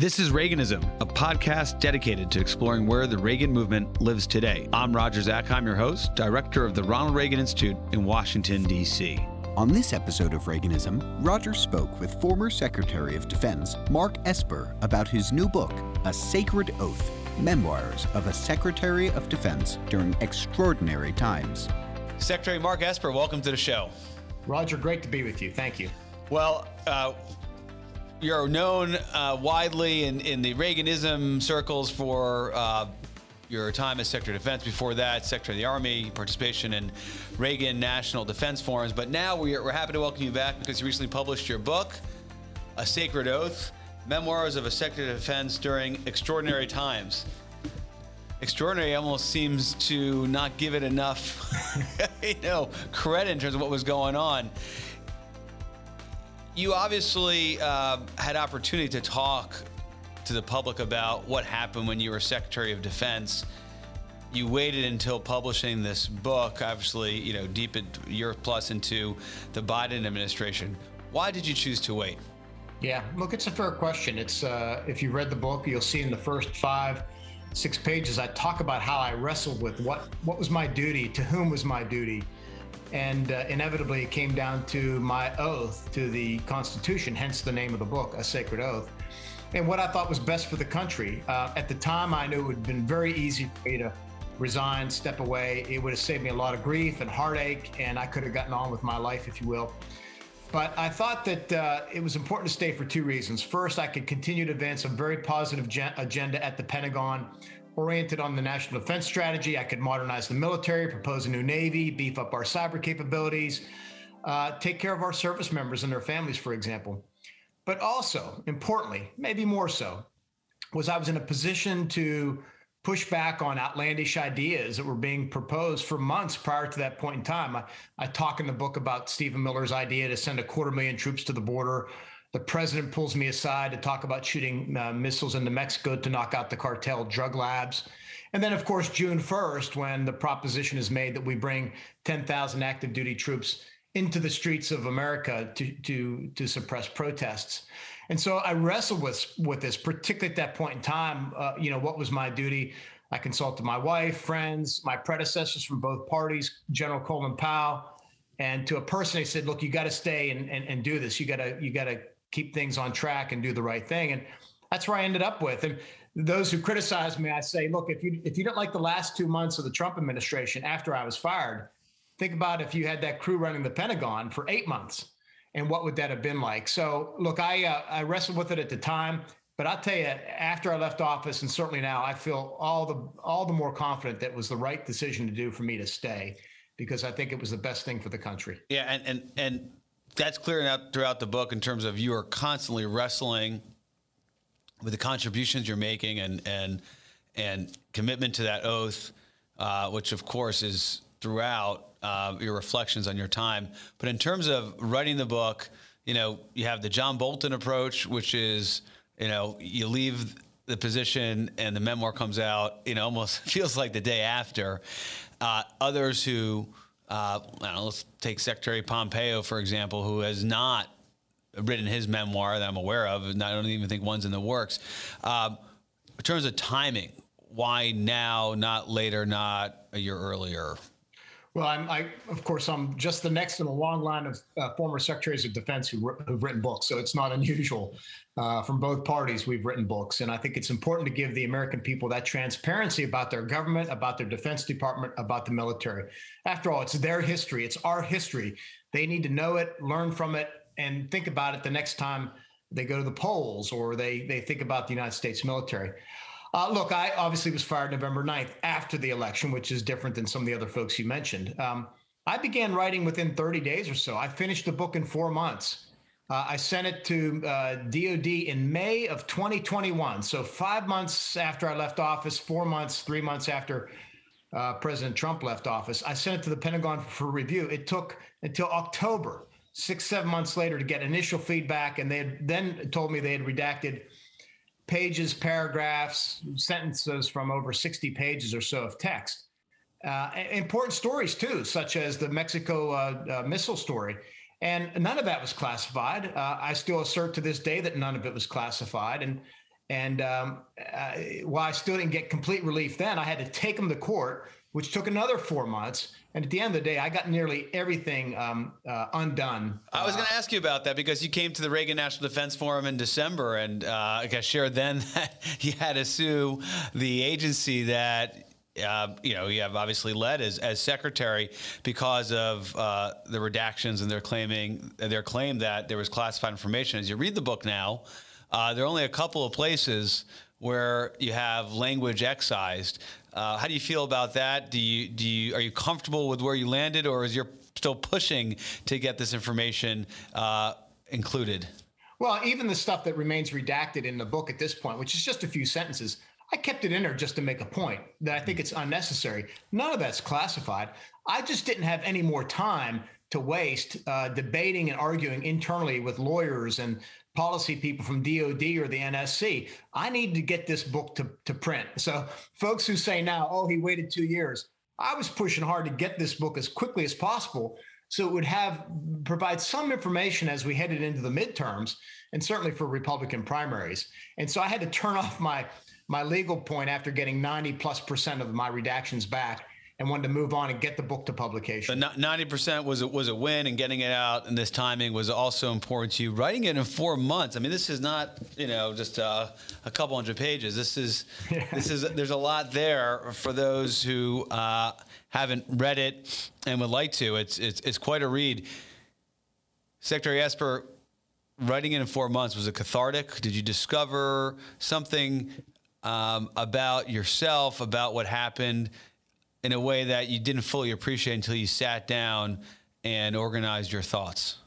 This is Reaganism, a podcast dedicated to exploring where the Reagan movement lives today. I'm Roger Zakheim, your host, director of the Ronald Reagan Institute in Washington, D.C. On this episode of Reaganism, Roger spoke with former Secretary of Defense Mark Esper about his new book, A Sacred Oath Memoirs of a Secretary of Defense During Extraordinary Times. Secretary Mark Esper, welcome to the show. Roger, great to be with you. Thank you. Well, uh, you're known uh, widely in, in the Reaganism circles for uh, your time as Secretary of Defense. Before that, Secretary of the Army, participation in Reagan National Defense Forums. But now we're, we're happy to welcome you back because you recently published your book, A Sacred Oath Memoirs of a Secretary of Defense During Extraordinary Times. Extraordinary almost seems to not give it enough, you know, credit in terms of what was going on you obviously uh, had opportunity to talk to the public about what happened when you were Secretary of Defense. You waited until publishing this book, obviously, you know, deep a year plus into the Biden administration. Why did you choose to wait? Yeah, look, it's a fair question. It's uh, if you read the book, you'll see in the first five, six pages, I talk about how I wrestled with what what was my duty, to whom was my duty, and uh, inevitably, it came down to my oath to the Constitution, hence the name of the book, A Sacred Oath. And what I thought was best for the country. Uh, at the time, I knew it would have been very easy for me to resign, step away. It would have saved me a lot of grief and heartache, and I could have gotten on with my life, if you will. But I thought that uh, it was important to stay for two reasons. First, I could continue to advance a very positive gen- agenda at the Pentagon oriented on the national defense strategy. I could modernize the military, propose a new Navy, beef up our cyber capabilities, uh, take care of our service members and their families, for example. But also, importantly, maybe more so, was I was in a position to push back on outlandish ideas that were being proposed for months prior to that point in time. I, I talk in the book about Stephen Miller's idea to send a quarter million troops to the border the president pulls me aside to talk about shooting uh, missiles into Mexico to knock out the cartel drug labs. And then, of course, June 1st, when the proposition is made that we bring 10,000 active duty troops into the streets of America to, to, to suppress protests. And so I wrestled with, with this, particularly at that point in time. Uh, you know, what was my duty? I consulted my wife, friends, my predecessors from both parties, General Colin Powell, and to a person, I said, "Look, you got to stay and, and, and do this. You got to you got to keep things on track and do the right thing. And that's where I ended up with. And those who criticize me, I say, look, if you if you don't like the last two months of the Trump administration after I was fired, think about if you had that crew running the Pentagon for eight months, and what would that have been like? So, look, I uh, I wrestled with it at the time, but I'll tell you, after I left office, and certainly now, I feel all the all the more confident that was the right decision to do for me to stay, because I think it was the best thing for the country. Yeah, and and and that's clearing out throughout the book in terms of you are constantly wrestling with the contributions you're making and and and commitment to that oath, uh, which of course is throughout uh, your reflections on your time. But in terms of writing the book, you know, you have the John Bolton approach, which is you know you leave the position and the memoir comes out, you know, almost feels like the day after. Uh, others who uh, let's take Secretary Pompeo, for example, who has not written his memoir that I'm aware of. And I don't even think one's in the works. Um, in terms of timing, why now, not later, not a year earlier? Well, I'm, I, of course, I'm just the next in a long line of uh, former secretaries of defense who have written books, so it's not unusual. Uh, from both parties, we've written books, and I think it's important to give the American people that transparency about their government, about their defense department, about the military. After all, it's their history, it's our history. They need to know it, learn from it, and think about it the next time they go to the polls or they they think about the United States military. Uh, look, I obviously was fired November 9th after the election, which is different than some of the other folks you mentioned. Um, I began writing within 30 days or so. I finished the book in four months. Uh, I sent it to uh, DOD in May of 2021. So, five months after I left office, four months, three months after uh, President Trump left office. I sent it to the Pentagon for review. It took until October, six, seven months later, to get initial feedback. And they then told me they had redacted pages, paragraphs, sentences from over 60 pages or so of text. Uh, important stories too, such as the Mexico uh, uh, missile story. And none of that was classified. Uh, I still assert to this day that none of it was classified. And And um, while I still didn't get complete relief then, I had to take them to court, which took another four months. And at the end of the day, I got nearly everything um, uh, undone. I was going to ask you about that because you came to the Reagan National Defense Forum in December, and uh, I guess shared then that you had to sue the agency that uh, you know, you have obviously led as, as secretary because of uh, the redactions and their claiming their claim that there was classified information. As you read the book now, uh, there are only a couple of places where you have language excised. Uh, how do you feel about that? Do you do you are you comfortable with where you landed, or is you're still pushing to get this information uh, included? Well, even the stuff that remains redacted in the book at this point, which is just a few sentences, I kept it in there just to make a point that I think it's unnecessary. None of that's classified. I just didn't have any more time to waste uh, debating and arguing internally with lawyers and policy people from DOD or the NSC. I need to get this book to, to print. So, folks who say now, oh, he waited two years, I was pushing hard to get this book as quickly as possible so it would have provide some information as we headed into the midterms and certainly for Republican primaries. And so I had to turn off my my legal point after getting 90 plus percent of my redactions back and wanted to move on and get the book to publication. Ninety percent was a, was a win, and getting it out and this timing was also important to you. Writing it in four months. I mean, this is not you know just uh, a couple hundred pages. This is yeah. this is there's a lot there for those who uh, haven't read it and would like to. It's it's it's quite a read. Secretary Esper, writing it in four months was it cathartic? Did you discover something um, about yourself, about what happened? In a way that you didn't fully appreciate until you sat down and organized your thoughts?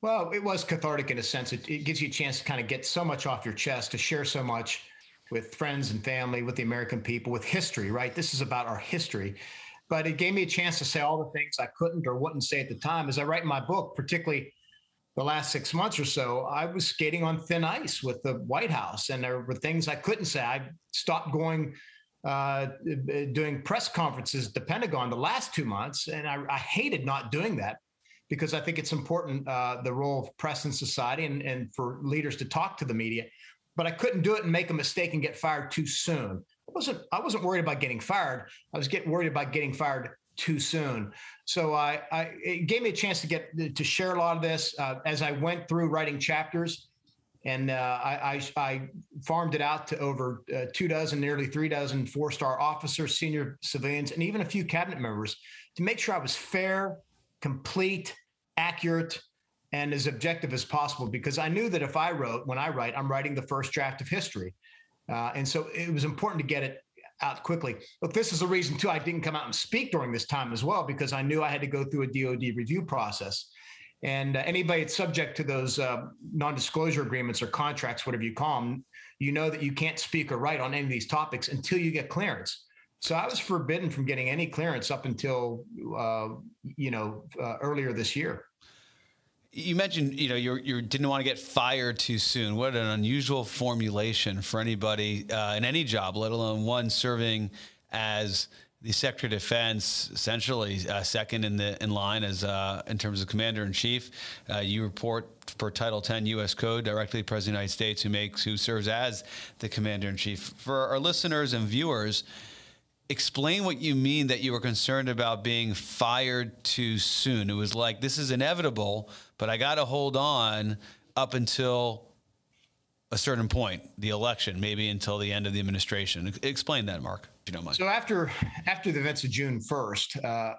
Well, it was cathartic in a sense. It, it, gives you a chance to kind of get so much off your chest, to share so much with friends and family, with the American people, with history, right? This is about our history. But it gave me a chance to say all the things I couldn't or wouldn't say at the time. As I write my book, particularly the last six months or so, I was skating on thin ice with the White House, and there were things I couldn't say. I stopped going uh, doing press conferences at the Pentagon the last two months, and I, I hated not doing that because I think it's important uh, the role of press in society and, and for leaders to talk to the media. But I couldn't do it and make a mistake and get fired too soon. I wasn't I wasn't worried about getting fired. I was getting worried about getting fired too soon. So I, I it gave me a chance to get to share a lot of this uh, as I went through writing chapters and uh, I, I, I, farmed it out to over uh, two dozen, nearly three dozen four star officers, senior civilians, and even a few cabinet members to make sure I was fair, complete, accurate, and as objective as possible. Because I knew that if I wrote, when I write, I'm writing the first draft of history. Uh, and so it was important to get it out quickly. Look, this is the reason, too, I didn't come out and speak during this time as well, because I knew I had to go through a DOD review process. And uh, anybody that's subject to those uh, non-disclosure agreements or contracts, whatever you call them, you know that you can't speak or write on any of these topics until you get clearance. So I was forbidden from getting any clearance up until uh, you know uh, earlier this year. You mentioned you know you you didn't want to get fired too soon. What an unusual formulation for anybody uh, in any job, let alone one serving as the Secretary of Defense, essentially uh, second in the in line as uh, in terms of Commander in Chief. Uh, you report for Title 10 U.S. Code directly to the President of the United States, who makes who serves as the Commander in Chief. For our listeners and viewers, explain what you mean that you were concerned about being fired too soon. It was like this is inevitable, but I got to hold on up until a certain point, the election, maybe until the end of the administration. Explain that, Mark you don't mind. So after after the events of June first, uh,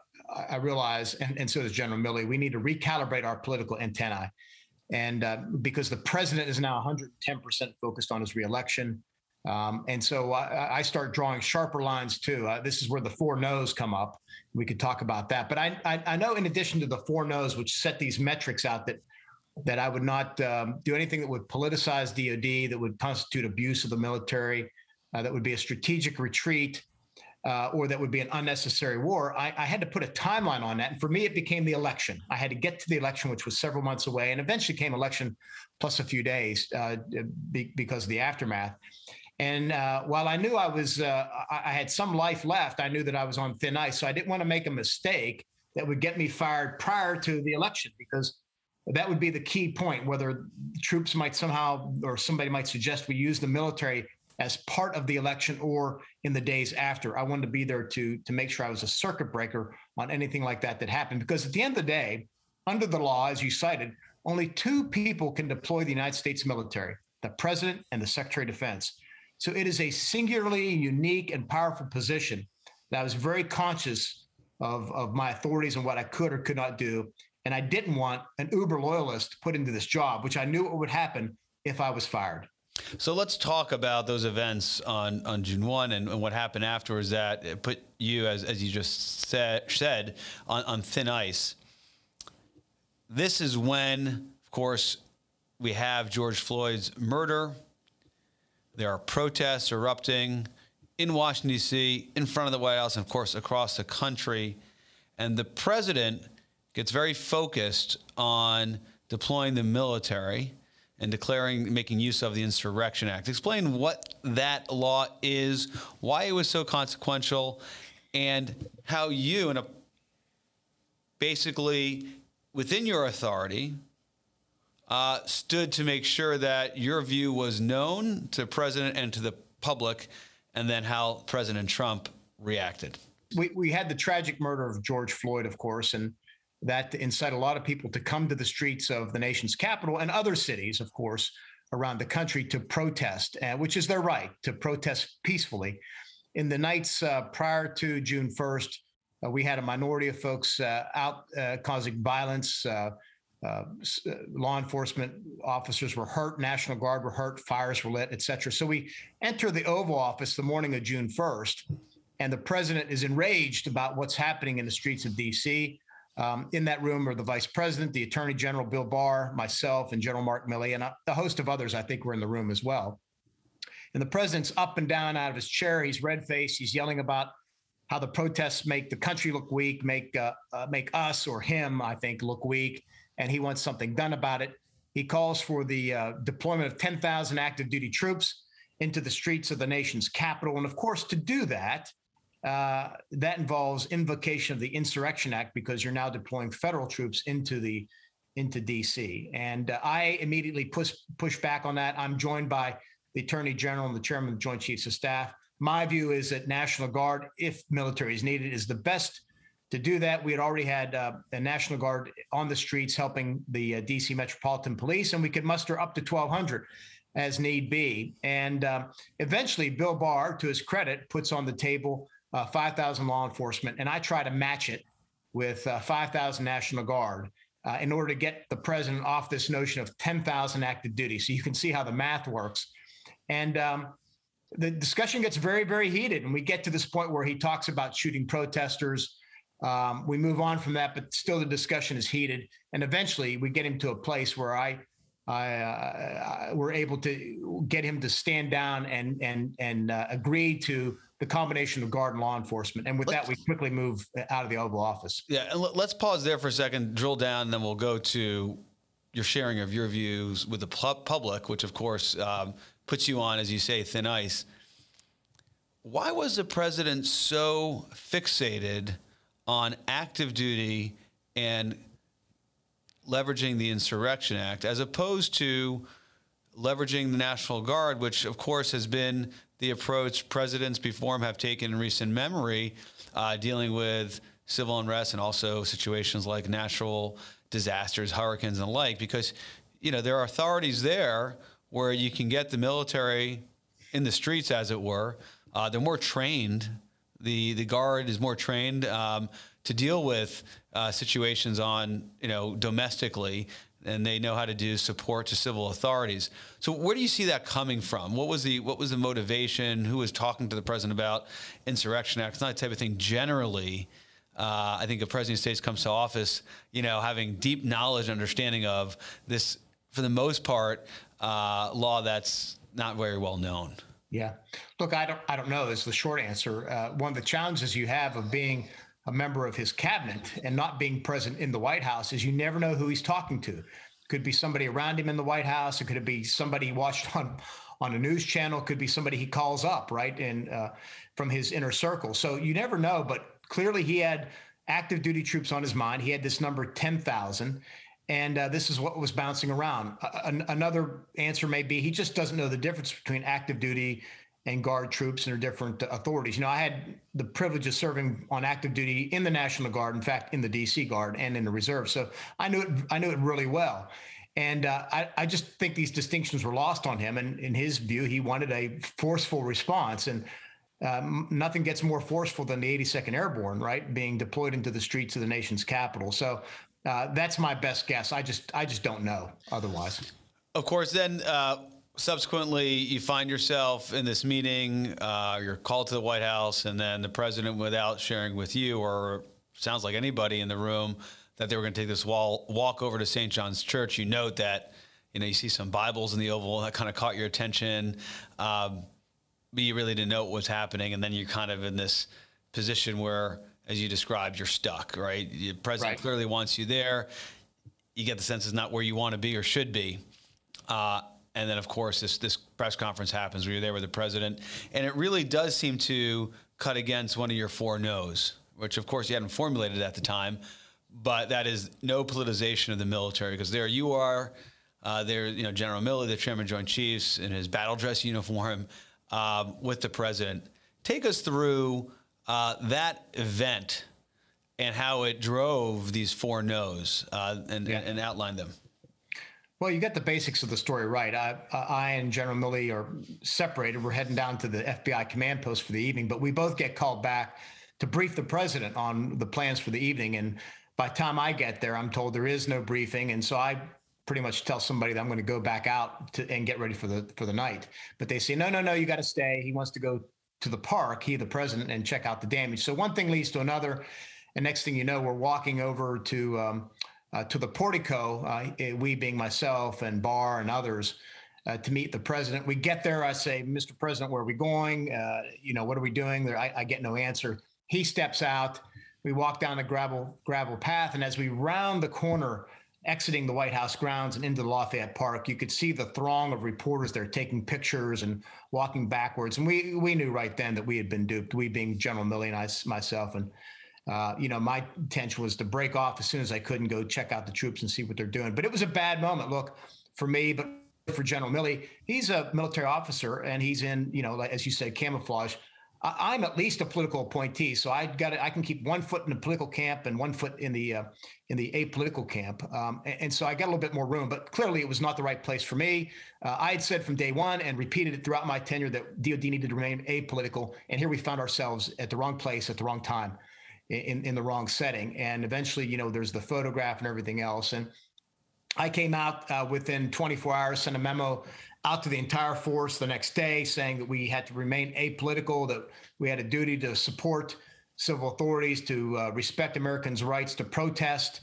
I realized, and, and so does General Milley, we need to recalibrate our political antennae, and uh, because the president is now 110 percent focused on his reelection. Um, and so I, I, start drawing sharper lines too. Uh, this is where the four no's come up. We could talk about that. But I, I, I, know, in addition to the four no's, which set these metrics out, that that I would not um, do anything that would politicize DoD, that would constitute abuse of the military, that would be a strategic retreat, uh, or that would be an unnecessary war. I, I, had to put a timeline on that. And for me, it became the election. I had to get to the election, which was several months away, and eventually came election plus a few days uh, be, because of the aftermath. And uh, while I knew I was, uh, I, I had some life left, I knew that I was on thin ice. So I didn't want to make a mistake that would get me fired prior to the election because that would be the key point. Whether troops might somehow or somebody might suggest we use the military as part of the election or in the days after. I wanted to be there to to make sure I was a circuit breaker on anything like that that happened. Because at the end of the day, under the law, as you cited, only two people can deploy the United States military: the president and the Secretary of Defense. So it is a singularly unique and powerful position that I was very conscious of, of my authorities and what I could or could not do. And I didn't want an uber loyalist put into this job, which I knew what would happen if I was fired. So let's talk about those events on, on June 1 and, and what happened afterwards that put you, as, as you just said, said on, on thin ice. This is when, of course, we have George Floyd's murder. There are protests erupting in Washington, D.C., in front of the White House, and of course, across the country. And the president gets very focused on deploying the military and declaring, making use of the Insurrection Act. Explain what that law is, why it was so consequential, and how you, in a basically within your authority, uh, stood to make sure that your view was known to president and to the public, and then how President Trump reacted. We, we had the tragic murder of George Floyd, of course, and that incited a lot of people to come to the streets of the nation's capital and other cities, of course, around the country to protest, uh, which is their right to protest peacefully. In the nights uh, prior to June 1st, uh, we had a minority of folks uh, out uh, causing violence. Uh, law enforcement officers were hurt, National Guard were hurt, fires were lit, et cetera. So we enter the Oval Office the morning of June 1st, and the president is enraged about what's happening in the streets of D.C. Um, in that room are the vice president, the attorney general, Bill Barr, myself, and General Mark Milley, and a, a host of others I think were in the room as well. And the president's up and down out of his chair. He's red faced. He's yelling about how the protests make the country look weak, make uh, uh, make us or him, I think, look weak, and he wants something done about it. He calls for the uh, deployment of 10,000 active duty troops into the streets of the nation's capital, and of course, to do that, uh, that involves invocation of the Insurrection Act because you're now deploying federal troops into the into DC. And uh, I immediately push push back on that. I'm joined by the Attorney General and the Chairman of the Joint Chiefs of Staff. My view is that National Guard, if military is needed, is the best to do that. We had already had uh, a National Guard on the streets helping the uh, DC Metropolitan Police, and we could muster up to 1,200 as need be. And uh, eventually, Bill Barr, to his credit, puts on the table uh, 5,000 law enforcement, and I try to match it with uh, 5,000 National Guard uh, in order to get the president off this notion of 10,000 active duty. So you can see how the math works. And um, the discussion gets very, very heated, and we get to this point where he talks about shooting protesters. Um, we move on from that, but still the discussion is heated. And eventually, we get him to a place where I I, uh, we're able to get him to stand down and and and uh, agree to the combination of guard and law enforcement. And with let's, that, we quickly move out of the Oval Office. Yeah, and let's pause there for a second, drill down, and then we'll go to your sharing of your views with the public, which of course um, puts you on, as you say, thin ice. Why was the president so fixated on active duty and leveraging the Insurrection Act as opposed to leveraging the National Guard, which of course has been the approach presidents before him have taken in recent memory, uh, dealing with civil unrest and also situations like natural disasters, hurricanes, and the like, because you know there are authorities there where you can get the military in the streets, as it were. Uh, they're more trained. The the guard is more trained um, to deal with uh, situations on you know domestically and they know how to do support to civil authorities. So where do you see that coming from? What was the what was the motivation? Who was talking to the president about insurrection act? It's not the type of thing generally. Uh, I think a president of States comes to office, you know, having deep knowledge and understanding of this, for the most part, uh, law that's not very well known. Yeah, look, I don't, I don't know. Is the short answer. Uh, one of the challenges you have of being a member of his cabinet and not being present in the White House is you never know who he's talking to. Could be somebody around him in the White House. It could be somebody he watched on on a news channel. Could be somebody he calls up right and uh, from his inner circle. So you never know. But clearly, he had active duty troops on his mind. He had this number ten thousand, And uh, this is what was bouncing around. An- another answer may be he just doesn't know the difference between active duty and guard troops and different authorities. You know, I had the privilege of serving on active duty in the National Guard, in fact, in the DC Guard and in the reserve. So I knew it. I knew it really well. And uh, I, I, just think these distinctions were lost on him. And in his view, he wanted a forceful response. And um, nothing gets more forceful than the 82nd Airborne, right, being deployed into the streets of the nation's capital. So uh, that's my best guess. I just, I just don't know otherwise. Of course, then uh, subsequently you find yourself in this meeting. Uh, you're called to the White House, and then the president, without sharing with you, or sounds like anybody in the room, that they were going to take this wall, walk over to St. John's Church. You note that, you know, you see some Bibles in the Oval that kind of caught your attention, um, but you really didn't know what was happening, and then you're kind of in this position where, as you described, you're stuck. Right, the president right. clearly wants you there. You get the sense it's not where you want to be or should be. Uh, and then, of course, this this press conference happens where you're there with the president, and it really does seem to cut against one of your four no's, which, of course, you hadn't formulated at the time but that is no politicization of the military because there you are. Uh, there, you know, General Milley, the Chairman of Joint Chiefs, in his battle dress uniform um, with the president. Take us through uh, that event and how it drove these four no's uh, and, yeah. and outline them. Well, you get the basics of the story right. I, I, and General Milley are separated. We're heading down to the FBI command post for the evening, but we both get called back to brief the president on the plans for the evening. And by the time I get there, I'm told there is no briefing, and so I pretty much tell somebody that I'm going to go back out to, and get ready for the for the night. But they say, no, no, no, you got to stay. He wants to go to the park, he the president, and check out the damage. So one thing leads to another, and next thing you know, we're walking over to um, uh, to the portico. Uh, eh, we being myself and Barr and others. Uh, to meet the president, we get there. I say, "Mr. President, where are we going? Uh, you know, what are we doing?" There, I, I get no answer. He steps out we walk down a gravel gravel path, and as we round the corner, exiting the White House grounds and into Lafayette Park, you could see the throng of reporters there taking pictures and walking backwards. And we we knew right then that we had been duped. We being General Milley and I myself and. Uh, you know, my intention was to break off as soon as I could and go check out the troops and see what they're doing. But it was a bad moment. Look, for me, but for General Milley, he's a military officer and he's in, you know, as you said, camouflage. I'm at least a political appointee, so I got I can keep one foot in the political camp and one foot in the uh, in the apolitical camp, um, and, and, so I got a little bit more room. But clearly, it was not the right place for me. Uh, I had said from day one and repeated it throughout my tenure that DoD needed to remain apolitical, and here we found ourselves at the wrong place at the wrong time, in in the wrong setting. And eventually, you know, there's the photograph and everything else, and I came out uh, within 24 hours, sent a memo out to the entire force the next day saying that we had to remain apolitical, that we had a duty to support civil authorities, to uh, respect Americans' rights to protest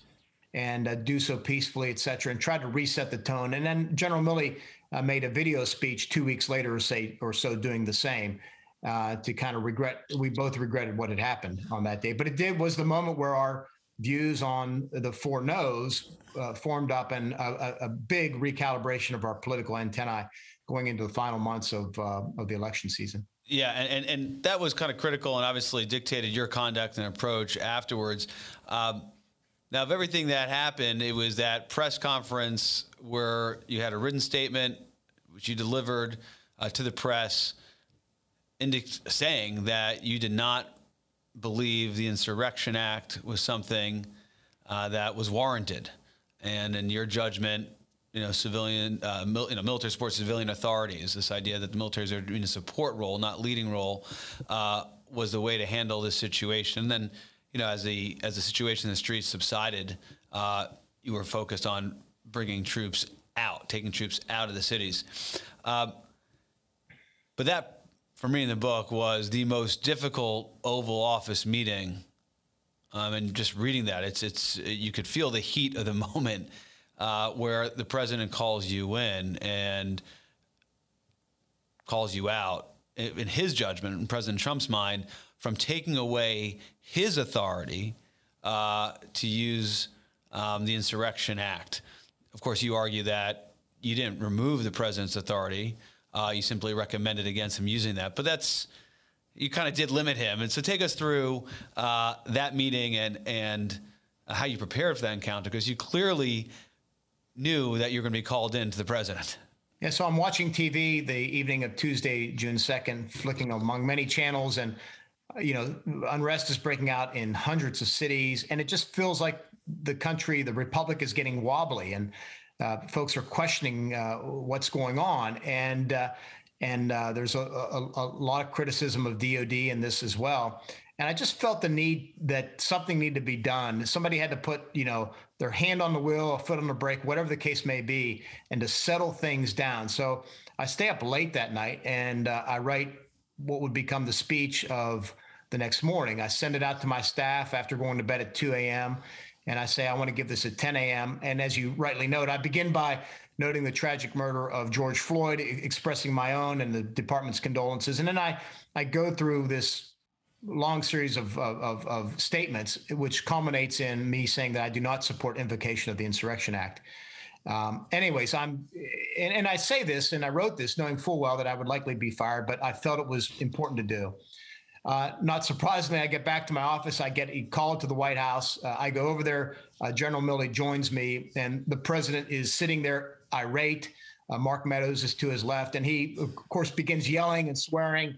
and uh, do so peacefully, et cetera, and tried to reset the tone. And then General Milley uh, made a video speech two weeks later or, say, or so doing the same. Uh, to kind of regret, we both regretted what had happened on that day. But it did was the moment where our views on the four no's uh, formed up and a, a, big recalibration of our political antennae going into the final months of uh, of the election season. Yeah, and, and, and that was kind of critical and obviously dictated your conduct and approach afterwards. Um, now, of everything that happened, it was that press conference where you had a written statement which you delivered uh, to the press, saying that you did not believe the Insurrection Act was something uh, that was warranted and in your judgment, you know, civilian, uh, mil, you know, military support civilian authorities, this idea that the militaries are in a support role, not leading role, uh, was the way to handle this situation. And then, you know, as the as the situation in the streets subsided, uh, you were focused on bringing troops out, taking troops out of the cities. Um, but that, for me in the book, was the most difficult Oval Office meeting um, and just reading that, it's it's you could feel the heat of the moment uh, where the president calls you in and calls you out in his judgment, in President Trump's mind, from taking away his authority uh, to use um, the Insurrection Act. Of course, you argue that you didn't remove the president's authority; uh, you simply recommended against him using that. But that's you kind of did limit him. And so take us through uh, that meeting and and how you prepared for that encounter because you clearly knew that you were going to be called in to the president. Yeah, so I'm watching TV the evening of Tuesday, June 2nd, flicking among many channels, and you know, unrest is breaking out in hundreds of cities, and it just feels like the country, the republic, is getting wobbly, and uh, folks are questioning uh, what's going on, and uh, and uh, there's a, a, a lot of criticism of DoD in this as well. And I just felt the need that something needed to be done. Somebody had to put, you know, their hand on the wheel, a foot on the brake, whatever the case may be, and to settle things down. So I stay up late that night and uh, I write what would become the speech of the next morning. I send it out to my staff after going to bed at 2 a.m. And I say, I want to give this at 10 a.m. And as you rightly note, I begin by noting the tragic murder of George Floyd, expressing my own and the department's condolences. And then I, I go through this long series of, of, of, statements, which culminates in me saying that I do not support invocation of the Insurrection Act. Um, anyways, I'm, and, and, I say this, and I wrote this knowing full well that I would likely be fired, but I felt it was important to do. Uh, not surprisingly, I get back to my office. I get a call to the White House. Uh, I go over there. Uh, General Milley joins me, and the president is sitting there irate. Uh, Mark Meadows is to his left, and he, of course, begins yelling and swearing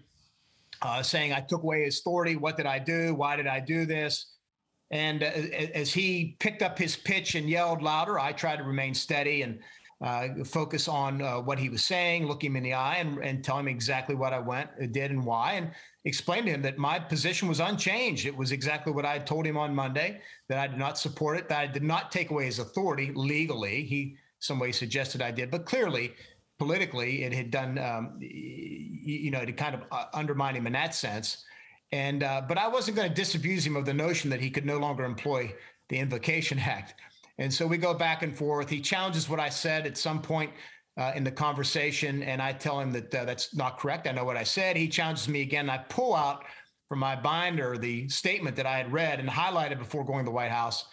uh, saying I took away his authority. What did I do? Why did I do this? And uh, as he picked up his pitch and yelled louder, I tried to remain steady and uh, focus on uh, what he was saying, look him in the eye, and, and tell him exactly what I went, did, and why, and explain to him that my position was unchanged. It was exactly what I told him on Monday that I did not support it, that I did not take away his authority legally. He some way suggested I did, but clearly politically, it had done, um, you know, to kind of uh, undermine him in that sense. And uh, but I wasn't going to disabuse him of the notion that he could no longer employ the Invocation Act. And so we go back and forth. He challenges what I said at some point uh, in the conversation, and I tell him that uh, that's not correct. I know what I said. He challenges me again. I pull out from my binder the statement that I had read and highlighted before going to the White House.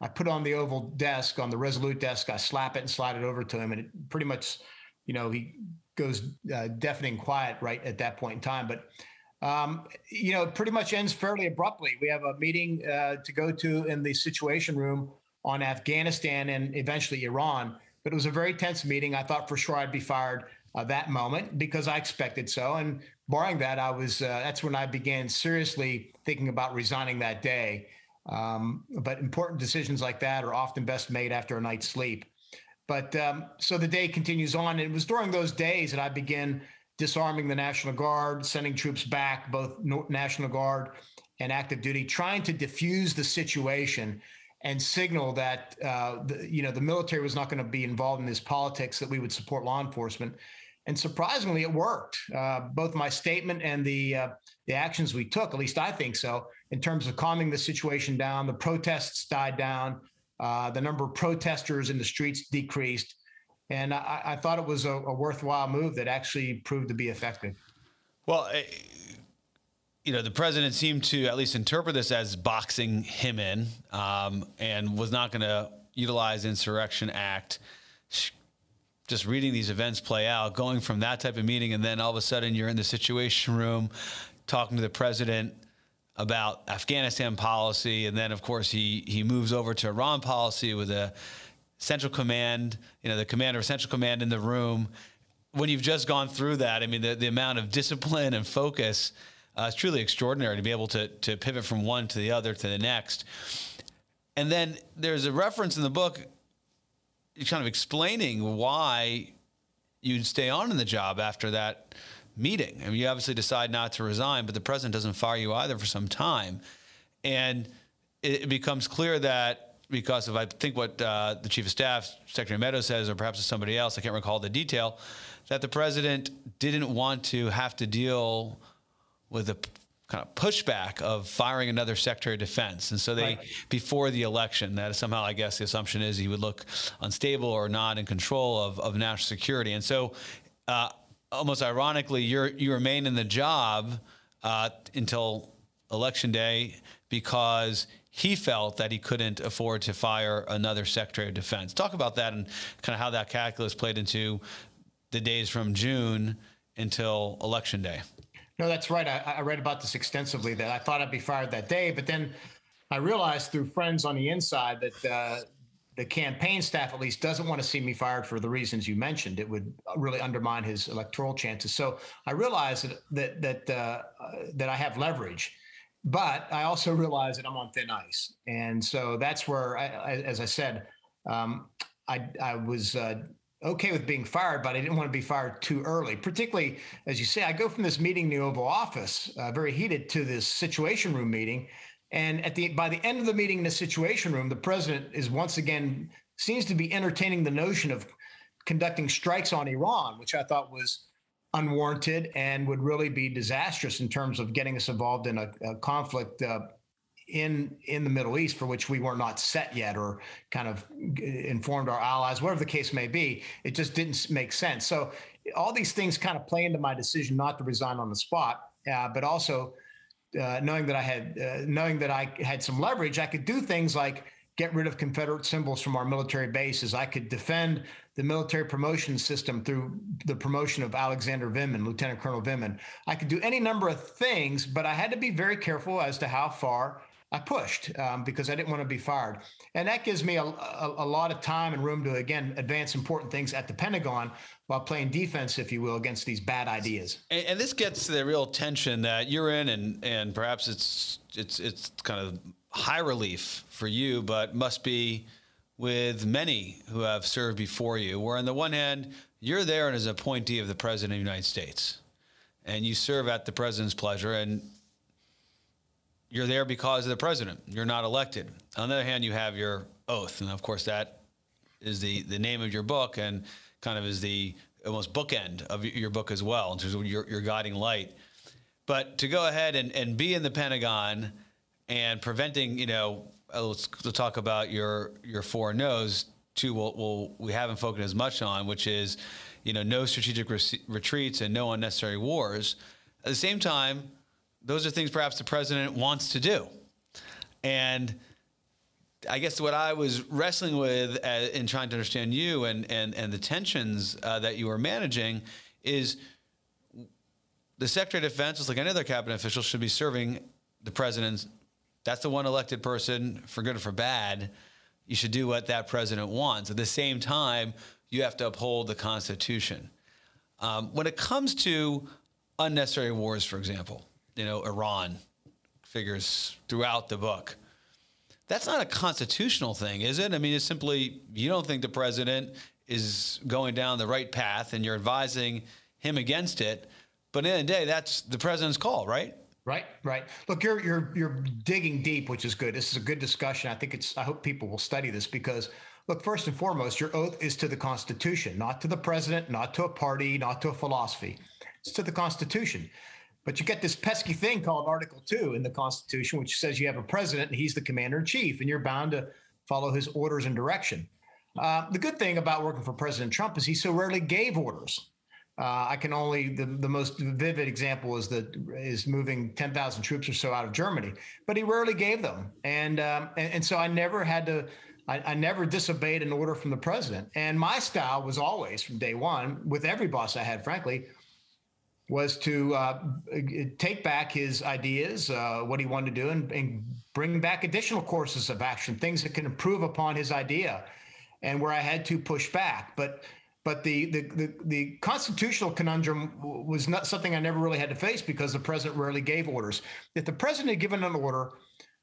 I put on the Oval desk, on the Resolute desk. I slap it and slide it over to him, and it pretty much you know, he goes uh, deafening quiet right at that point in time. But um, you know, it pretty much ends fairly abruptly. We have a meeting uh, to go to in the Situation Room on Afghanistan and eventually Iran. But it was a very tense meeting. I thought for sure I'd be fired uh, that moment because I expected so. And barring that, I was. Uh, that's when I began seriously thinking about resigning that day. Um, but important decisions like that are often best made after a night's sleep. But um, so the day continues on. And it was during those days that I began disarming the National Guard, sending troops back, both National Guard and active duty, trying to diffuse the situation and signal that uh, the, you know the military was not going to be involved in this politics, that we would support law enforcement. And surprisingly, it worked. Uh, both my statement and the uh, the actions we took, at least I think so, in terms of calming the situation down. The protests died down. Uh, the number of protesters in the streets decreased. And I, I thought it was a, a, worthwhile move that actually proved to be effective. Well, eh, you know, the president seemed to at least interpret this as boxing him in um, and was not going to utilize Insurrection Act. Just reading these events play out, going from that type of meeting, and then all of a sudden you're in the Situation Room talking to the president about Afghanistan policy, and then of course he he moves over to Iran policy with a Central Command, you know, the commander of Central Command in the room. When you've just gone through that, I mean, the, the amount of discipline and focus uh, is truly extraordinary to be able to to pivot from one to the other to the next. And then there's a reference in the book, kind of explaining why you'd stay on in the job after that meeting. I mean, you obviously decide not to resign, but the president doesn't fire you either for some time. And it, becomes clear that because of, I think, what uh, the chief of staff, Secretary Meadows says, or perhaps it's somebody else, I can't recall the detail, that the president didn't want to have to deal with the kind of pushback of firing another Secretary of Defense. And so they, right. before the election, that somehow, I guess the assumption is he would look unstable or not in control of, of national security. And so uh, almost ironically, you you remain in the job uh, until election day because he felt that he couldn't afford to fire another Secretary of Defense. Talk about that and kind of how that calculus played into the days from June until election day. No, that's right. I, I read about this extensively. That I thought I'd be fired that day, but then I realized through friends on the inside that uh, the campaign staff at least doesn't want to see me fired for the reasons you mentioned. It would really undermine his electoral chances. So I realize that that that uh, that I have leverage, but I also realize that I'm on thin ice, and so that's where, I, I, as I said, um, I I was. Uh, okay with being fired, but I didn't want to be fired too early. Particularly, as you say, I go from this meeting in the Oval Office, uh, very heated, to this Situation Room meeting, and at the by the end of the meeting in the Situation Room, the president is once again seems to be entertaining the notion of conducting strikes on Iran, which I thought was unwarranted and would really be disastrous in terms of getting us involved in a, a conflict uh, in in the Middle East for which we were not set yet, or kind of informed our allies, whatever the case may be. It just didn't make sense. So all these things kind of play into my decision not to resign on the spot, uh, but also uh, knowing that I had uh, knowing that I had some leverage, I could do things like get rid of Confederate symbols from our military bases. I could defend the military promotion system through the promotion of Alexander Vindman, Lieutenant Colonel Vindman. I could do any number of things, but I had to be very careful as to how far I pushed um, because I didn't want to be fired. And that gives me a, a, a, lot of time and room to, again, advance important things at the Pentagon while playing defense, if you will, against these bad ideas. And, and this gets to the real tension that you're in, and, and perhaps it's, it's, it's kind of high relief for you, but must be with many who have served before you, where on the one hand, you're there as an appointee of the President of the United States, and you serve at the President's pleasure, and you're there because of the president. You're not elected. On the other hand, you have your oath, and of course, that is the the name of your book, and kind of is the almost bookend of your book as well in terms of your, your guiding light. But to go ahead and, and be in the Pentagon and preventing, you know, uh, let's, let's talk about your your four no's. Two, we'll, we'll, we haven't focused as much on, which is, you know, no strategic re- retreats and no unnecessary wars. At the same time, those are things perhaps the president wants to do. And I guess what I was wrestling with uh, in trying to understand you and and and the tensions uh, that you are managing is the Secretary of Defense, just like any other cabinet official, should be serving the president's. That's the one elected person, for good or for bad. You should do what that president wants. At the same time, you have to uphold the Constitution. Um, when it comes to unnecessary wars, for example, you know, Iran figures throughout the book. That's not a constitutional thing, is it? I mean, it's simply you don't think the president is going down the right path and you're advising him against it. But in the, the day, that's the president's call, right? Right, right. Look, you're you're you're digging deep, which is good. This is a good discussion. I think it's. I hope people will study this because, look, first and foremost, your oath is to the Constitution, not to the president, not to a party, not to a philosophy. It's to the Constitution. But you get this pesky thing called Article 2 in the Constitution, which says you have a president and he's the commander in chief, and you're bound to follow his orders and direction. Uh, the good thing about working for President Trump is he so rarely gave orders. Uh, I can only the, the most vivid example is that is moving ten thousand troops or so out of Germany, but he rarely gave them, and um, and, and, so I never had to. I, I, never disobeyed an order from the president, and my style was always from day one with every boss I had, frankly, was to uh, take back his ideas, uh, what he wanted to do, and, and, bring back additional courses of action, things that can improve upon his idea, and where I had to push back. But but the the the, the constitutional conundrum was not something I never really had to face because the president rarely gave orders. If the president had given an order,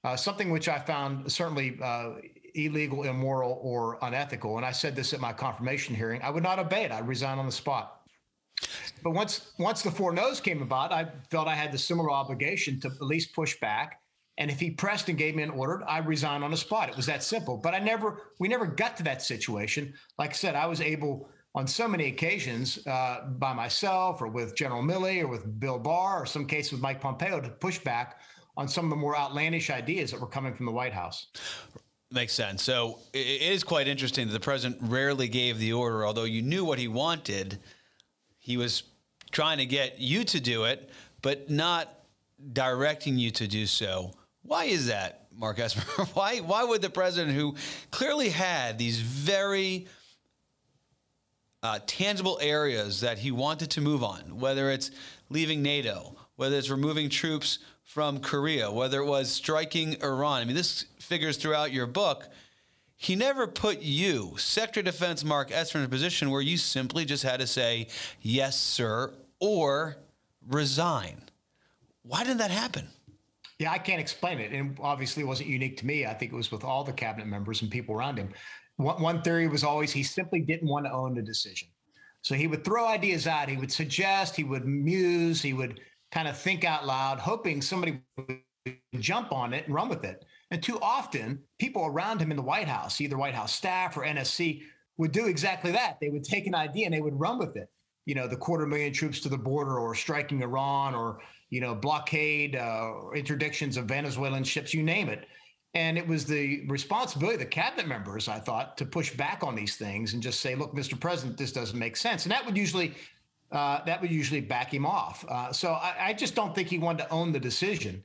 uh, something which I found certainly uh, illegal, immoral, or unethical, and I said this at my confirmation hearing, I would not obey it. I'd resign on the spot. But once once the four no's came about, I felt I had the similar obligation to at least push back. And if he pressed and gave me an order, I resigned on the spot. It was that simple. But I never, we never got to that situation. Like I said, I was able on so many occasions uh, by myself or with General Milley or with Bill Barr or some case with Mike Pompeo to push back on some of the more outlandish ideas that were coming from the White House. Makes sense. So it is quite interesting that the president rarely gave the order, although you knew what he wanted he was trying to get you to do it, but not directing you to do so. Why is that, Mark Esper? why, why would the president, who clearly had these very uh, tangible areas that he wanted to move on, whether it's leaving NATO, whether it's removing troops from Korea, whether it was striking Iran. I mean, this figures throughout your book. He never put you, Secretary of Defense Mark Esper, in a position where you simply just had to say, yes, sir, or resign. Why did that happen? Yeah, I can't explain it. And obviously, it wasn't unique to me. I think it was with all the cabinet members and people around him. One, one theory was always he simply didn't want to own the decision. So he would throw ideas out, he would suggest, he would muse, he would kind of think out loud, hoping somebody would jump on it and run with it. And too often, people around him in the White House, either White House staff or NSC, would do exactly that. They would take an idea and they would run with it. You know, the quarter million troops to the border, or striking Iran, or you know, blockade, uh, interdictions of Venezuelan ships, you name it. And it was the responsibility of the cabinet members, I thought, to push back on these things and just say, "Look, Mr. President, this doesn't make sense." And that would usually uh, that would usually back him off. Uh, so I, I, just don't think he wanted to own the decision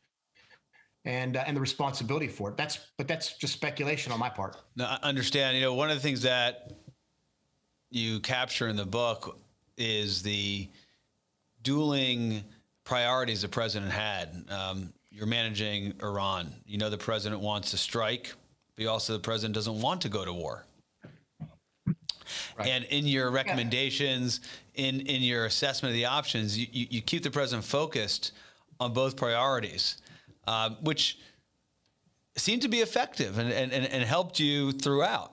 and uh, and the responsibility for it. That's but that's just speculation on my part. No, I understand. You know, one of the things that you capture in the book is the dueling priorities the president had. Um, you're managing Iran. You know the president wants to strike, but also the president doesn't want to go to war. Right. And in your recommendations, yeah. in in your assessment of the options, you, you, keep the president focused on both priorities, uh, which seemed to be effective and, and, and helped you throughout.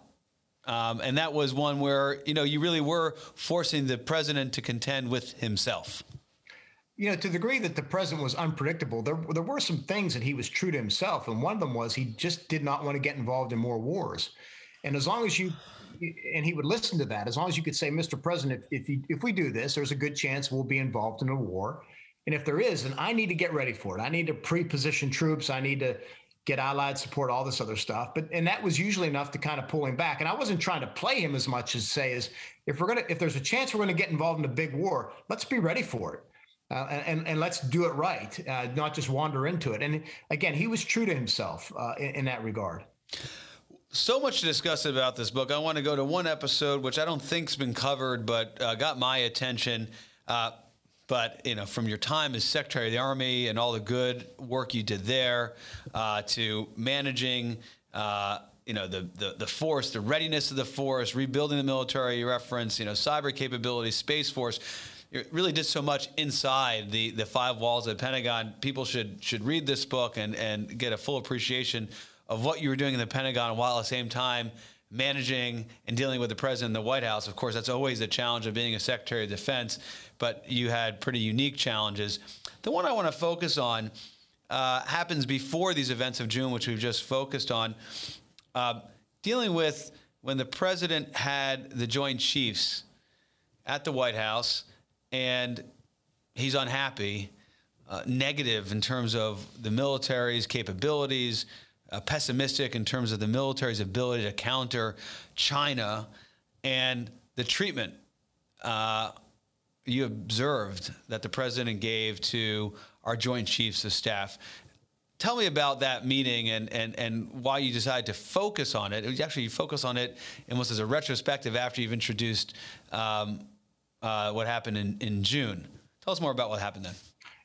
Um, and that was one where you know you really were forcing the president to contend with himself you know, to the degree that the president was unpredictable, there there were some things that he was true to himself, and one of them was he just did not want to get involved in more wars. And as long as you, and he would listen to that, as long as you could say, Mr. President, if if, you, if we do this, there's a good chance we'll be involved in a war. And if there is, then I need to get ready for it. I need to pre-position troops. I need to get allied support, all this other stuff. But and that was usually enough to kind of pull him back. And I wasn't trying to play him as much as say is if we're gonna if there's a chance we're gonna get involved in a big war, let's be ready for it. Uh, and, and let's do it right, uh, not just wander into it. And again, he was true to himself uh, in, in, that regard. So much to discuss about this book. I want to go to one episode, which I don't think's been covered, but uh, got my attention. Uh, but you know, from your time as Secretary of the Army and all the good work you did there, uh, to managing you know the, the the force, the readiness of the force, rebuilding the military You reference, you know cyber capabilities, space force it really did so much inside the the five walls of the Pentagon. People should should read this book and and get a full appreciation of what you were doing in the Pentagon while at the same time managing and dealing with the president in the White House. Of course, that's always the challenge of being a Secretary of Defense, but you had pretty unique challenges. The one I want to focus on uh, happens before these events of June, which we've just focused on, uh, dealing with when the president had the Joint Chiefs at the White House and he's unhappy, uh, negative in terms of the military's capabilities, uh, pessimistic in terms of the military's ability to counter China, and the treatment uh, you observed that the president gave to our Joint Chiefs of Staff. Tell me about that meeting and, and, and why you decided to focus on it. Actually, you focus on it almost as a retrospective after you've introduced um, uh, what happened in, in June. Tell us more about what happened then.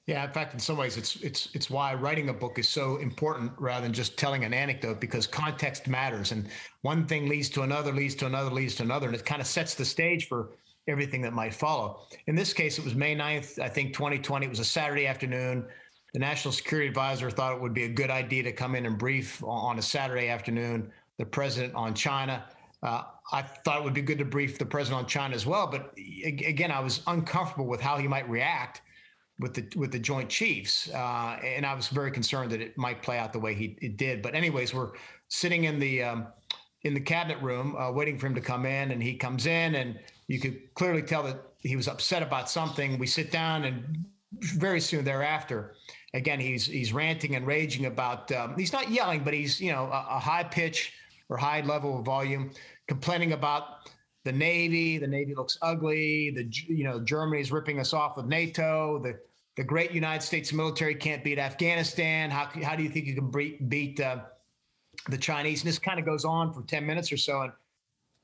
Yeah, in fact, in some ways, it's it's it's why writing a book is so important rather than just telling an anecdote because context matters, and one thing leads to another, leads to another, leads to another, and it kind of sets the stage for everything that might follow. In this case, it was May 9th, I think 2020. It was a Saturday afternoon. The National Security Advisor thought it would be a good idea to come in and brief on a Saturday afternoon the president on China. Uh, I thought it would be good to brief the president on China as well, but again, I was uncomfortable with how he might react with the with the Joint Chiefs, uh, and I was very concerned that it might play out the way he it did. But anyways, we're sitting in the um, in the cabinet room uh, waiting for him to come in, and he comes in, and you could clearly tell that he was upset about something. We sit down, and very soon thereafter, again, he's he's ranting and raging about. Um, he's not yelling, but he's you know a, a high pitch or high level of volume, complaining about the Navy. The Navy looks ugly. The you know Germany's ripping us off with NATO. The the great United States military can't beat Afghanistan. How how do you think you can beat beat uh, the Chinese? And this kind of goes on for ten minutes or so. And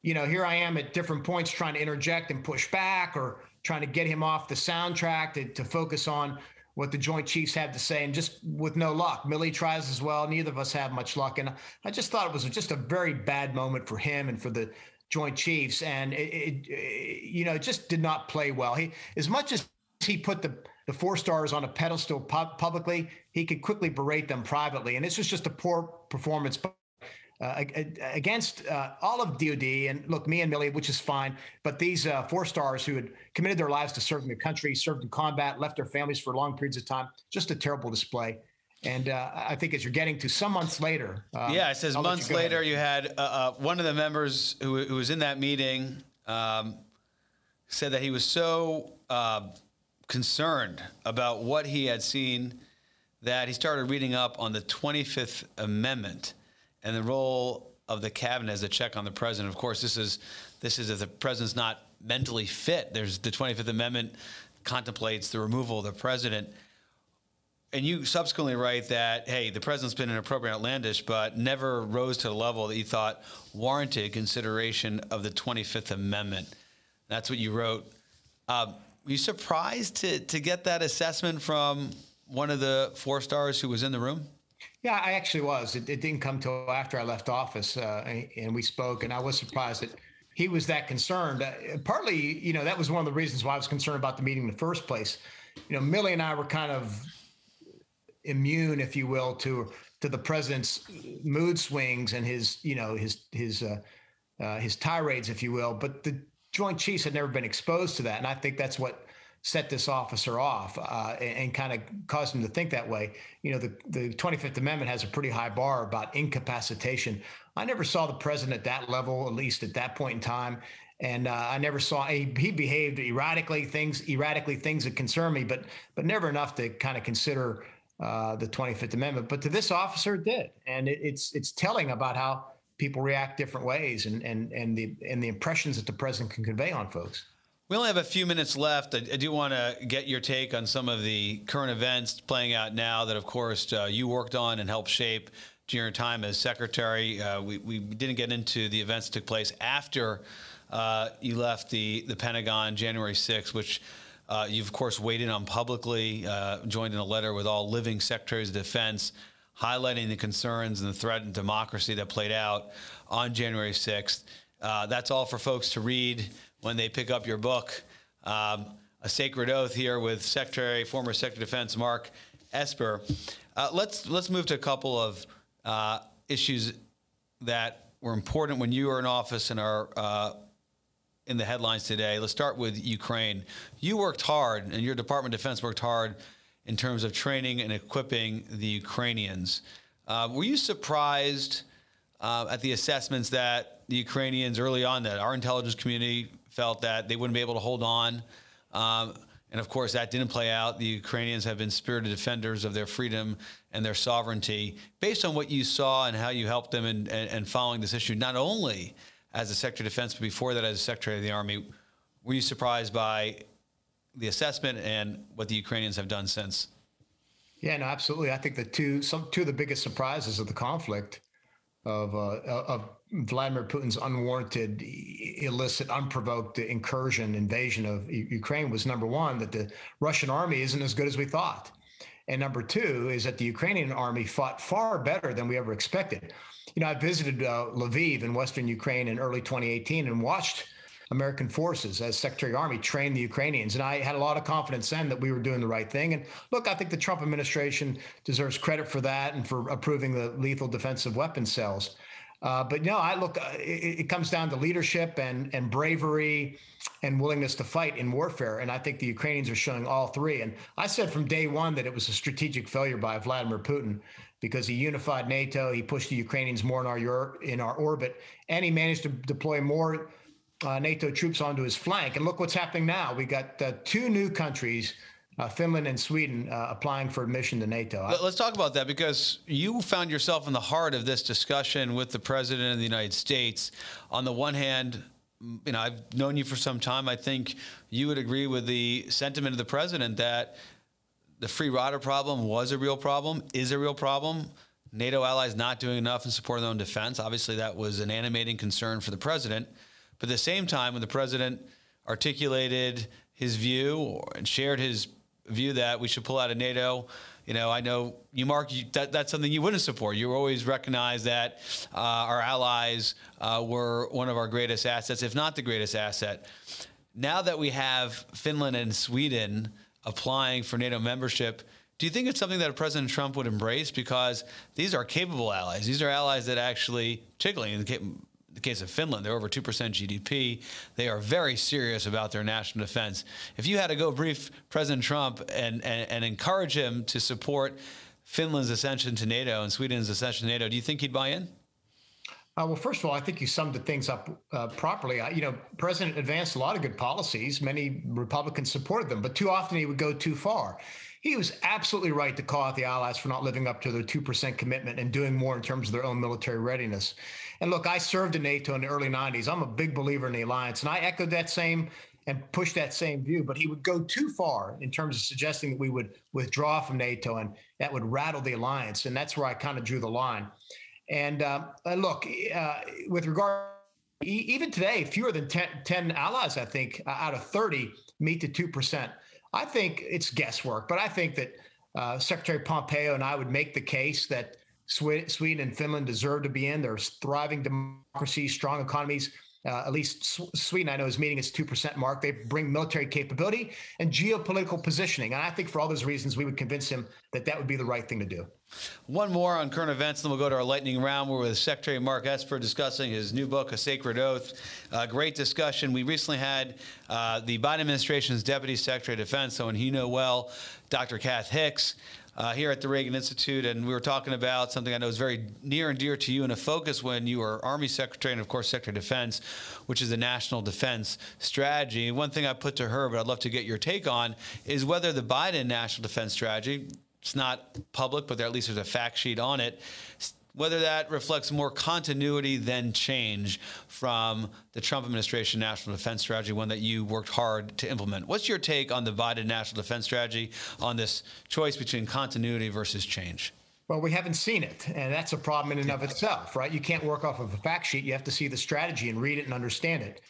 you know, here I am at different points trying to interject and push back, or trying to get him off the soundtrack to, to focus on what the Joint Chiefs had to say, and just with no luck. Milley tries as well. Neither of us have much luck, and I just thought it was just a very bad moment for him and for the Joint Chiefs, and it, it, it you know just did not play well. He as much as he put the the four stars on a pedestal pu- publicly, he could quickly berate them privately, and this was just a poor performance uh, against uh, all of DOD. And look, me and Milley, which is fine, but these uh, four stars who had committed their lives to serving the country, served in combat, left their families for long periods of time, just a terrible display. And uh, I think as you're getting to some months later. Um, yeah, it says I'll months you later, ahead. you had uh, uh, one of the members who, who was in that meeting um, said that he was so concerned about what he had seen that he started reading up on the 25th Amendment and the role of the cabinet as a check on the president. Of course, this is this is if the president's not mentally fit. There's the 25th Amendment contemplates the removal of the president. And you subsequently write that, hey, the president's been inappropriate outlandish, but never rose to the level that you thought warranted consideration of the 25th Amendment. That's what you wrote. Um, were you surprised to, to get that assessment from one of the four stars who was in the room? Yeah, I actually was. It, it didn't come till after I left office, uh, and we spoke, and I was surprised that he was that concerned. Uh, partly, you know, that was one of the reasons why I was concerned about the meeting in the first place. You know, Milley and I were kind of immune, if you will, to to the president's mood swings and his, you know, his his uh, uh, his tirades, if you will. But the Joint Chiefs had never been exposed to that, and I think that's what set this officer off uh, and, and kind of caused him to think that way. You know, the, the 25th Amendment has a pretty high bar about incapacitation. I never saw the president at that level, at least at that point in time. And uh, I never saw he, he behaved erratically, things erratically, things that concern me, but but never enough to kind of consider uh, the 25th Amendment. But to this officer, it did, and it, it's it's telling about how people react different ways and and and the and the impressions that the president can convey on folks. We only have a few minutes left. I, I do want to get your take on some of the current events playing out now that, of course, uh, you worked on and helped shape during your time as secretary. Uh, we, we didn't get into the events that took place after uh, you left the, the Pentagon January 6th, which uh, you, of course, weighed in on publicly, uh, joined in a letter with all living secretaries of defense, highlighting the concerns and the threat and democracy that played out on January 6th. Uh, that's all for folks to read when they pick up your book. Um, a sacred oath here with Secretary, former Secretary of Defense Mark Esper. Uh, let's let's move to a couple of uh, issues that were important when you were in office and are uh, in the headlines today. Let's start with Ukraine. You worked hard, and your Department of Defense worked hard in terms of training and equipping the Ukrainians. Uh, were you surprised uh, at the assessments that the Ukrainians early on, that our intelligence community felt that they wouldn't be able to hold on. Um, and of course, that didn't play out. The Ukrainians have been spirited defenders of their freedom and their sovereignty. Based on what you saw and how you helped them in, in following this issue, not only as a Secretary of Defense, but before that as a Secretary of the Army, were you surprised by the assessment and what the Ukrainians have done since? Yeah, no, absolutely. I think the two some two of the biggest surprises of the conflict of uh, of Vladimir Putin's unwarranted, illicit, unprovoked incursion, invasion of Ukraine was number one, that the Russian army isn't as good as we thought. And number two is that the Ukrainian army fought far better than we ever expected. You know, I visited uh, Lviv in Western Ukraine in early 2018 and watched American forces as Secretary of Army train the Ukrainians. And I had a lot of confidence then that we were doing the right thing. And look, I think the Trump administration deserves credit for that and for approving the lethal defensive weapon sales. Uh, but no, I look. Uh, it, it, comes down to leadership and and bravery and willingness to fight in warfare. And I think the Ukrainians are showing all three. And I said from day one that it was a strategic failure by Vladimir Putin because he unified NATO, he pushed the Ukrainians more in our in our orbit, and he managed to deploy more uh, NATO troops onto his flank. And look what's happening now. We got uh, two new countries uh, Finland and Sweden uh, applying for admission to NATO. Let's talk about that because you found yourself in the heart of this discussion with the president of the United States. On the one hand, you know, I've known you for some time. I think you would agree with the sentiment of the president that the free rider problem was a real problem, is a real problem. NATO allies not doing enough in support of their own defense. Obviously, that was an animating concern for the president. But at the same time, when the president articulated his view and shared his view that we should pull out of NATO. You know, I know you, Mark, you, that, that's something you wouldn't support. You always recognize that uh, our allies uh, were one of our greatest assets, if not the greatest asset. Now that we have Finland and Sweden applying for NATO membership, do you think it's something that President Trump would embrace? Because these are capable allies. These are allies that actually, particularly in the case of Finland, they're over 2% GDP. They are very serious about their national defense. If you had to go brief President Trump and, and, and encourage him to support Finland's ascension to NATO and Sweden's ascension to NATO, do you think he'd buy in? Uh, well, first of all, I think you summed the things up uh, properly. I, you know, President advanced a lot of good policies. Many Republicans supported them, but too often he would go too far. He was absolutely right to call out the Allies for not living up to their 2% commitment and doing more in terms of their own military readiness. And look, I served in NATO in the early 90s. I'm a big believer in the alliance, and I echoed that same and pushed that same view. But he would go too far in terms of suggesting that we would withdraw from NATO, and that would rattle the alliance. And that's where I kind of drew the line. And uh, look, uh, with regard, even today, fewer than 10, 10, allies, I think, uh, out of 30 meet the 2%. I think it's guesswork, but I think that uh, Secretary Pompeo and I would make the case that Sweden and Finland deserve to be in. They're thriving democracies, strong economies. Uh, at least Sweden, I know, is meeting its 2% mark. They bring military capability and geopolitical positioning. And I think for all those reasons, we would convince him that that would be the right thing to do. One more on current events, then we'll go to our lightning round. We're with Secretary Mark Esper discussing his new book, A Sacred Oath. Uh, great discussion. We recently had uh, the Biden administration's Deputy Secretary of Defense, someone you know well, Dr. Kath Hicks uh, here at the Reagan Institute, and we were talking about something I know is very near and dear to you and a focus when you were Army Secretary and, of course, Secretary of Defense, which is the National Defense Strategy. One thing I put to her, but I'd love to get your take on, is whether the Biden National Defense Strategy, it's not public, but there, at least there's a fact sheet on it, whether that reflects more continuity than change from the Trump administration national defense strategy, one that you worked hard to implement. What's your take on the Biden national defense strategy on this choice between continuity versus change? Well, we haven't seen it, and that's a problem in and of itself, right? You can't work off of a fact sheet. You have to see the strategy and read it and understand it.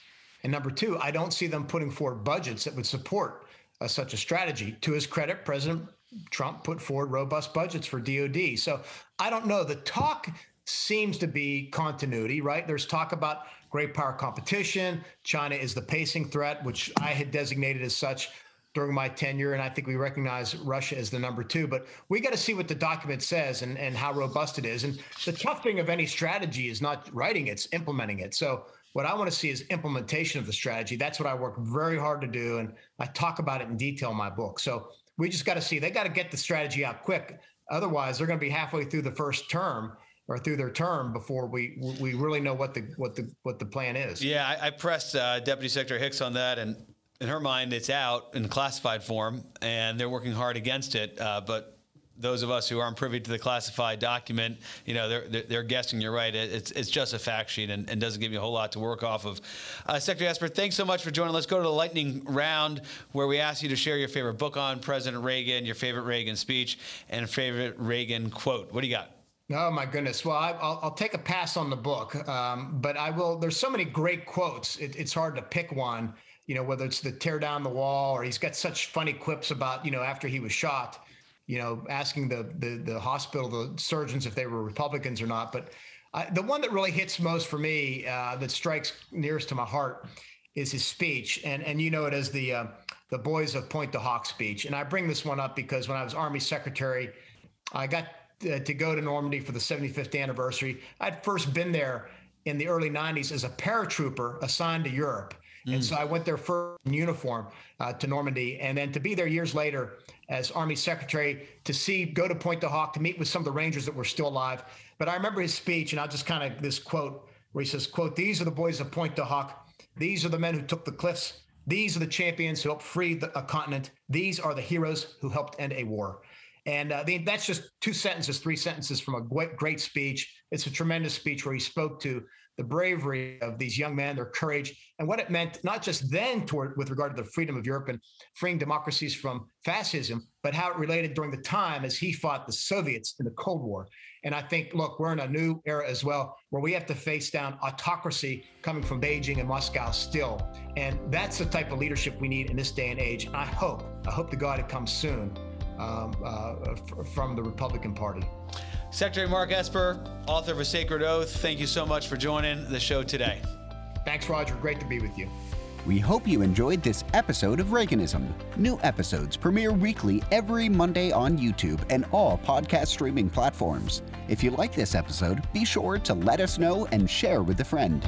And number two, I don't see them putting forward budgets that would support uh, such a strategy. To his credit, President Trump put forward robust budgets for DOD. So I don't know. The talk seems to be continuity, right? There's talk about great power competition. China is the pacing threat, which I had designated as such during my tenure. And I think we recognize Russia as the number two. But we got to see what the document says and, and how robust it is. And the tough thing of any strategy is not writing it, it's implementing it. So what I want to see is implementation of the strategy. That's what I work very hard to do. And I talk about it in detail in my book. So we just got to see. They got to get the strategy out quick. Otherwise, they're going to be halfway through the first term or through their term before we we really know what the what the what the plan is. Yeah, I, I pressed uh, Deputy Secretary Hicks on that, and in her mind, it's out in classified form, and they're working hard against it. Uh, but those of us who aren't privy to the classified document, you know, they're, they're, they're guessing you're right. It's, it's just a fact sheet and, and, doesn't give you a whole lot to work off of. Uh, Secretary Esper, thanks so much for joining. Let's go to the lightning round where we ask you to share your favorite book on President Reagan, your favorite Reagan speech, and favorite Reagan quote. What do you got? Oh my goodness! Well, I, will I'll take a pass on the book, um, but I will. There's so many great quotes. It, it's hard to pick one. You know, whether it's the tear down the wall or he's got such funny quips about you know after he was shot you know, asking the the, the hospital, the surgeons if they were Republicans or not. But I, the one that really hits most for me, uh, that strikes nearest to my heart, is his speech, and and you know it as the uh, the Boys of Pointe du Hoc speech. And I bring this one up because when I was Army Secretary, I got uh, to go to Normandy for the 75th anniversary. I'd first been there in the early 90s as a paratrooper assigned to Europe. Mm. And so I went there first in uniform uh, to Normandy, and then to be there years later as Army Secretary to see, go to Pointe du Hoc to meet with some of the Rangers that were still alive. But I remember his speech, and I'll just kind of this quote where he says, "quote These are the boys of Pointe du Hoc. These are the men who took the cliffs. These are the champions who helped free the, a continent. These are the heroes who helped end a war." And uh, the, that's just two sentences, three sentences from a great, great speech. It's a tremendous speech where he spoke to the bravery of these young men, their courage, and what it meant not just then toward with regard to the freedom of Europe and freeing democracies from fascism, but how it related during the time as he fought the Soviets in the Cold War. And I think, look, we're in a new era as well where we have to face down autocracy coming from Beijing and Moscow still. And that's the type of leadership we need in this day and age. And I hope, I hope to God it comes soon um, uh, from the Republican Party. Secretary Mark Esper, author of A Sacred Oath, thank you so much for joining the show today. Thanks, Roger. Great to be with you. We hope you enjoyed this episode of Reaganism. New episodes premiere weekly every Monday on YouTube and all podcast streaming platforms. If you like this episode, be sure to let us know and share with a friend.